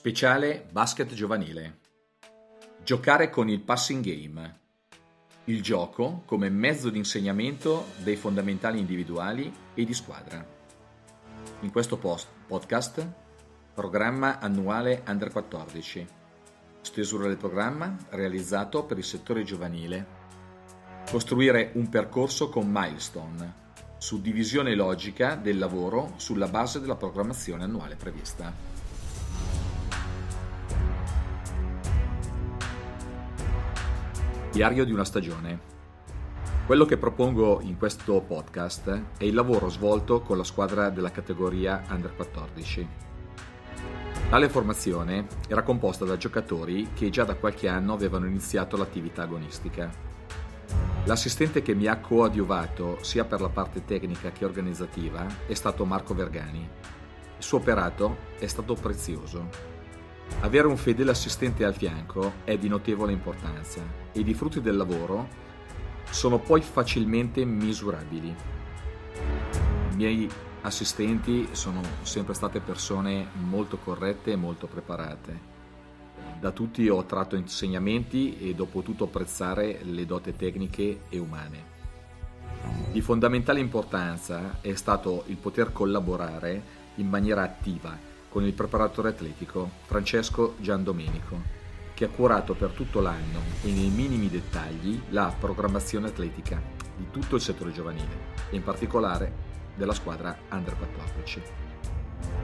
Speciale Basket Giovanile. Giocare con il passing game. Il gioco come mezzo di insegnamento dei fondamentali individuali e di squadra. In questo post podcast, programma annuale Under 14. Stesura del programma realizzato per il settore giovanile. Costruire un percorso con milestone. Suddivisione logica del lavoro sulla base della programmazione annuale prevista. Diario di una stagione. Quello che propongo in questo podcast è il lavoro svolto con la squadra della categoria Under 14. Tale formazione era composta da giocatori che già da qualche anno avevano iniziato l'attività agonistica. L'assistente che mi ha coadiuvato sia per la parte tecnica che organizzativa è stato Marco Vergani. Il suo operato è stato prezioso avere un fedele assistente al fianco è di notevole importanza ed i frutti del lavoro sono poi facilmente misurabili. I miei assistenti sono sempre state persone molto corrette e molto preparate. Da tutti ho tratto insegnamenti ed ho potuto apprezzare le dote tecniche e umane. Di fondamentale importanza è stato il poter collaborare in maniera attiva con il preparatore atletico Francesco Giandomenico, che ha curato per tutto l'anno e nei minimi dettagli la programmazione atletica di tutto il settore giovanile e in particolare della squadra Under 14.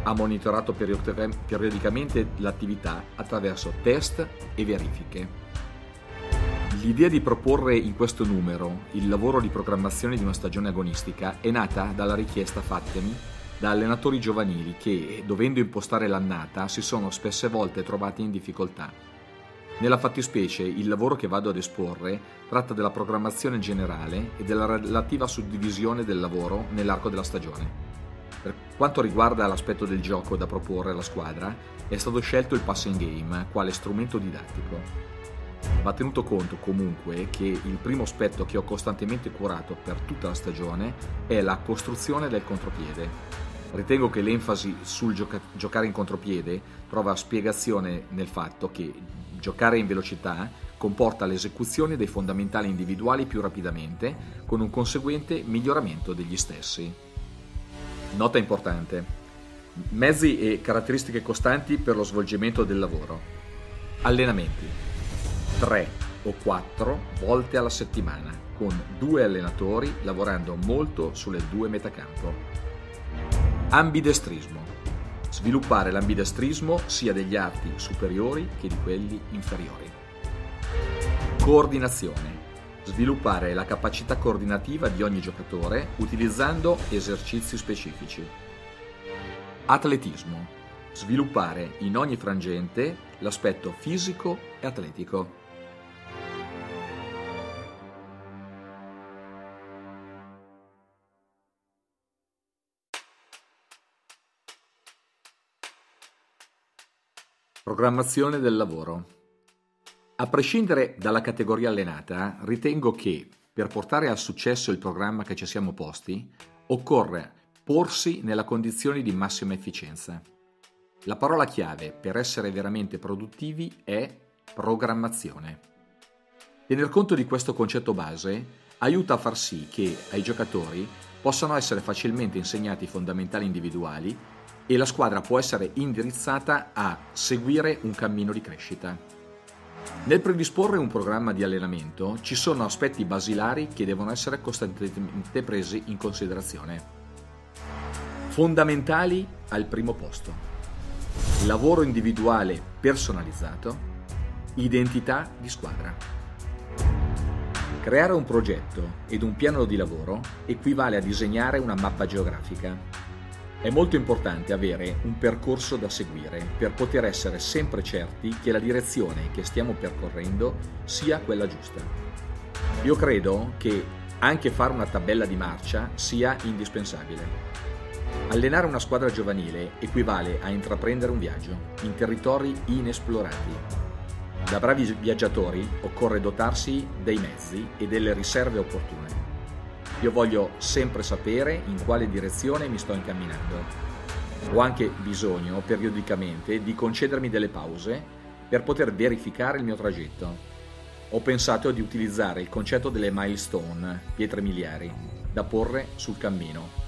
Ha monitorato periodicamente l'attività attraverso test e verifiche. L'idea di proporre in questo numero il lavoro di programmazione di una stagione agonistica è nata dalla richiesta fattemi da allenatori giovanili che, dovendo impostare l'annata, si sono spesse volte trovati in difficoltà. Nella fattispecie, il lavoro che vado ad esporre tratta della programmazione generale e della relativa suddivisione del lavoro nell'arco della stagione. Per quanto riguarda l'aspetto del gioco da proporre alla squadra, è stato scelto il passing game quale strumento didattico. Va tenuto conto comunque che il primo aspetto che ho costantemente curato per tutta la stagione è la costruzione del contropiede, Ritengo che l'enfasi sul gioca- giocare in contropiede trova spiegazione nel fatto che giocare in velocità comporta l'esecuzione dei fondamentali individuali più rapidamente, con un conseguente miglioramento degli stessi. Nota importante. Mezzi e caratteristiche costanti per lo svolgimento del lavoro. Allenamenti. 3 o 4 volte alla settimana, con due allenatori lavorando molto sulle due metacampo. Ambidestrismo. Sviluppare l'ambidestrismo sia degli arti superiori che di quelli inferiori. Coordinazione. Sviluppare la capacità coordinativa di ogni giocatore utilizzando esercizi specifici. Atletismo. Sviluppare in ogni frangente l'aspetto fisico e atletico. Programmazione del lavoro. A prescindere dalla categoria allenata, ritengo che per portare al successo il programma che ci siamo posti, occorre porsi nella condizione di massima efficienza. La parola chiave per essere veramente produttivi è programmazione. Tener conto di questo concetto base aiuta a far sì che ai giocatori possano essere facilmente insegnati i fondamentali individuali e la squadra può essere indirizzata a seguire un cammino di crescita. Nel predisporre un programma di allenamento ci sono aspetti basilari che devono essere costantemente presi in considerazione. Fondamentali al primo posto. Lavoro individuale personalizzato. Identità di squadra. Creare un progetto ed un piano di lavoro equivale a disegnare una mappa geografica è molto importante avere un percorso da seguire per poter essere sempre certi che la direzione che stiamo percorrendo sia quella giusta. Io credo che anche fare una tabella di marcia sia indispensabile. Allenare una squadra giovanile equivale a intraprendere un viaggio in territori inesplorati. Da bravi viaggiatori occorre dotarsi dei mezzi e delle riserve opportune. Io voglio sempre sapere in quale direzione mi sto incamminando. Ho anche bisogno, periodicamente, di concedermi delle pause per poter verificare il mio tragitto. Ho pensato di utilizzare il concetto delle milestone, pietre miliari, da porre sul cammino.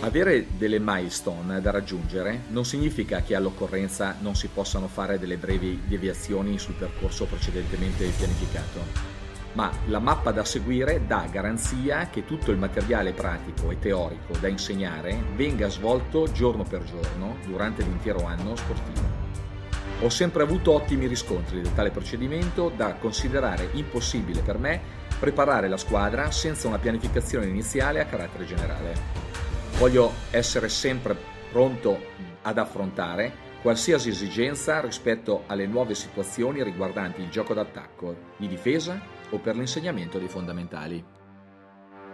Avere delle milestone da raggiungere non significa che all'occorrenza non si possano fare delle brevi deviazioni sul percorso precedentemente pianificato ma la mappa da seguire dà garanzia che tutto il materiale pratico e teorico da insegnare venga svolto giorno per giorno durante l'intero anno sportivo. Ho sempre avuto ottimi riscontri da tale procedimento da considerare impossibile per me preparare la squadra senza una pianificazione iniziale a carattere generale. Voglio essere sempre pronto ad affrontare qualsiasi esigenza rispetto alle nuove situazioni riguardanti il gioco d'attacco, di difesa o per l'insegnamento dei fondamentali.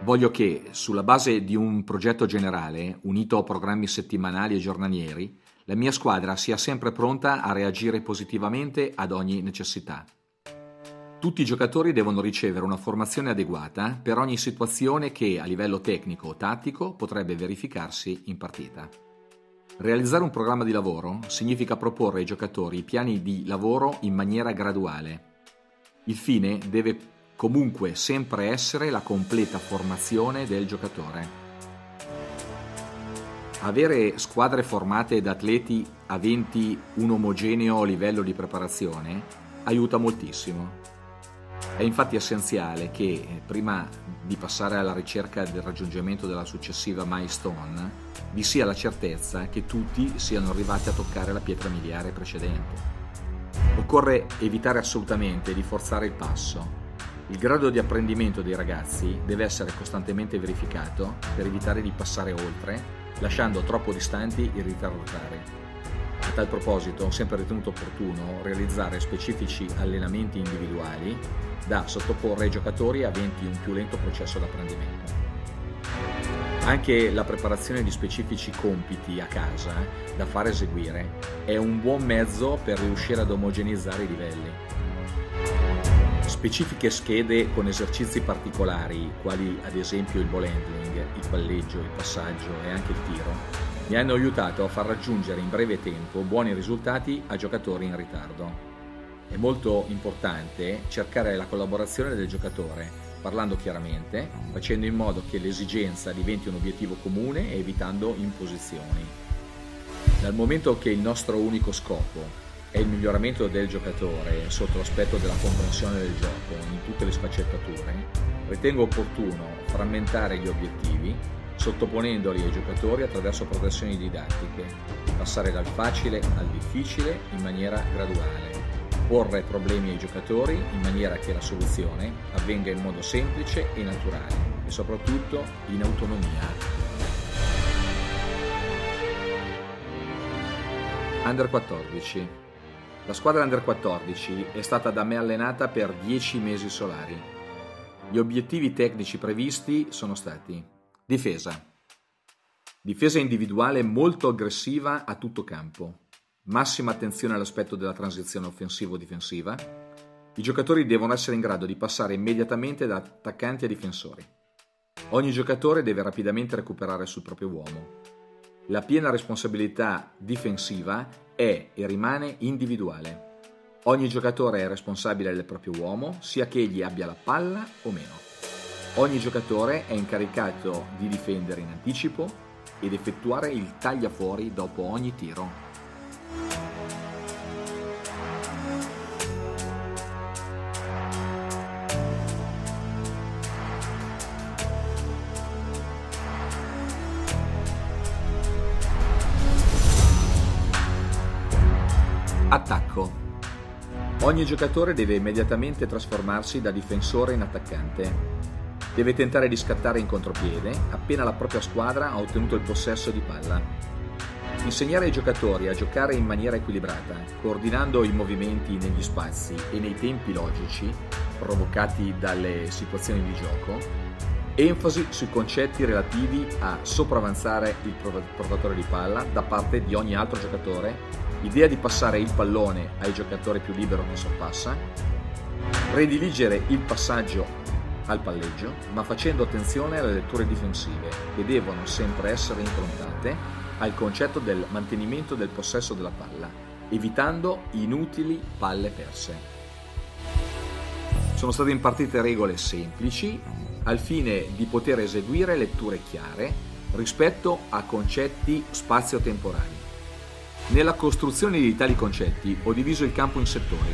Voglio che, sulla base di un progetto generale, unito a programmi settimanali e giornalieri, la mia squadra sia sempre pronta a reagire positivamente ad ogni necessità. Tutti i giocatori devono ricevere una formazione adeguata per ogni situazione che a livello tecnico o tattico potrebbe verificarsi in partita. Realizzare un programma di lavoro significa proporre ai giocatori piani di lavoro in maniera graduale. Il fine deve comunque sempre essere la completa formazione del giocatore. Avere squadre formate da atleti aventi un omogeneo livello di preparazione aiuta moltissimo. È infatti essenziale che prima di passare alla ricerca del raggiungimento della successiva milestone vi sia la certezza che tutti siano arrivati a toccare la pietra miliare precedente. Occorre evitare assolutamente di forzare il passo. Il grado di apprendimento dei ragazzi deve essere costantemente verificato per evitare di passare oltre, lasciando troppo distanti i ritardatari. A tal proposito ho sempre ritenuto opportuno realizzare specifici allenamenti individuali da sottoporre ai giocatori aventi un più lento processo d'apprendimento. Anche la preparazione di specifici compiti a casa da far eseguire è un buon mezzo per riuscire ad omogenizzare i livelli. Specifiche schede con esercizi particolari, quali ad esempio il ball handling, il palleggio, il passaggio e anche il tiro, mi hanno aiutato a far raggiungere in breve tempo buoni risultati a giocatori in ritardo. È molto importante cercare la collaborazione del giocatore parlando chiaramente, facendo in modo che l'esigenza diventi un obiettivo comune e evitando imposizioni. Dal momento che il nostro unico scopo è il miglioramento del giocatore sotto l'aspetto della comprensione del gioco in tutte le sfaccettature, ritengo opportuno frammentare gli obiettivi sottoponendoli ai giocatori attraverso progressioni didattiche, passare dal facile al difficile in maniera graduale porre problemi ai giocatori in maniera che la soluzione avvenga in modo semplice e naturale e soprattutto in autonomia. Under 14. La squadra Under 14 è stata da me allenata per 10 mesi solari. Gli obiettivi tecnici previsti sono stati difesa. Difesa individuale molto aggressiva a tutto campo, massima attenzione all'aspetto della transizione offensivo-difensiva, i giocatori devono essere in grado di passare immediatamente da attaccanti a difensori. Ogni giocatore deve rapidamente recuperare sul proprio uomo. La piena responsabilità difensiva è e rimane individuale. Ogni giocatore è responsabile del proprio uomo, sia che egli abbia la palla o meno. Ogni giocatore è incaricato di difendere in anticipo ed effettuare il tagliafuori dopo ogni tiro. Ogni giocatore deve immediatamente trasformarsi da difensore in attaccante. Deve tentare di scattare in contropiede appena la propria squadra ha ottenuto il possesso di palla. Insegnare ai giocatori a giocare in maniera equilibrata, coordinando i movimenti negli spazi e nei tempi logici provocati dalle situazioni di gioco, enfasi sui concetti relativi a sopravanzare il portatore di palla da parte di ogni altro giocatore L'idea di passare il pallone ai giocatori più libero che sorpassa, prediligere il passaggio al palleggio, ma facendo attenzione alle letture difensive, che devono sempre essere improntate al concetto del mantenimento del possesso della palla, evitando inutili palle perse. Sono state impartite regole semplici al fine di poter eseguire letture chiare rispetto a concetti spazio-temporali nella costruzione di tali concetti ho diviso il campo in settori,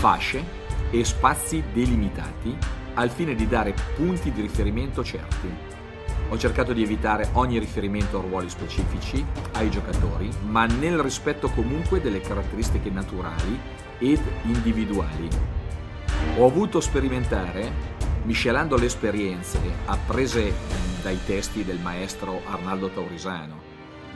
fasce e spazi delimitati al fine di dare punti di riferimento certi. Ho cercato di evitare ogni riferimento a ruoli specifici, ai giocatori, ma nel rispetto comunque delle caratteristiche naturali ed individuali. Ho avuto sperimentare, miscelando le esperienze apprese dai testi del maestro Arnaldo Taurisano,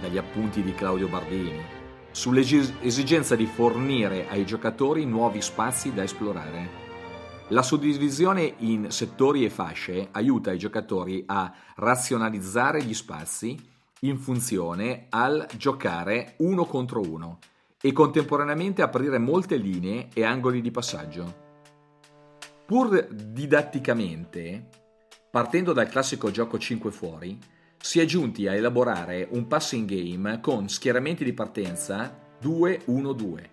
dagli appunti di Claudio Bardini, sull'esigenza di fornire ai giocatori nuovi spazi da esplorare. La suddivisione in settori e fasce aiuta i giocatori a razionalizzare gli spazi in funzione al giocare uno contro uno e contemporaneamente aprire molte linee e angoli di passaggio. Pur didatticamente, partendo dal classico gioco 5 fuori, si è giunti a elaborare un passing game con schieramenti di partenza 2-1-2,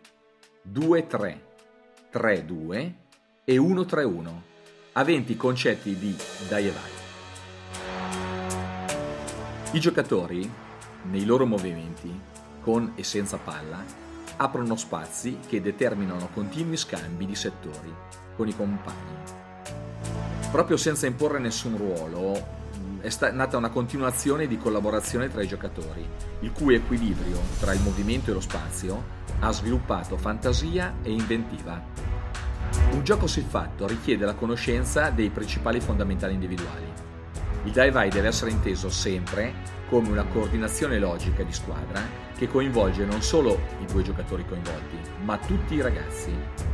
2-3, 3-2 e 1-3-1, aventi concetti di dai e vai. I giocatori, nei loro movimenti, con e senza palla, aprono spazi che determinano continui scambi di settori con i compagni. Proprio senza imporre nessun ruolo, è sta- nata una continuazione di collaborazione tra i giocatori, il cui equilibrio tra il movimento e lo spazio ha sviluppato fantasia e inventiva. Un gioco siffatto richiede la conoscenza dei principali fondamentali individuali. Il dai vai deve essere inteso sempre come una coordinazione logica di squadra che coinvolge non solo i due giocatori coinvolti, ma tutti i ragazzi.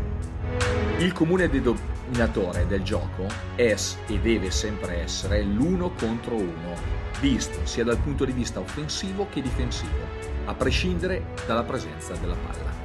Il comune denominatore del gioco è e deve sempre essere l'uno contro uno, visto sia dal punto di vista offensivo che difensivo, a prescindere dalla presenza della palla.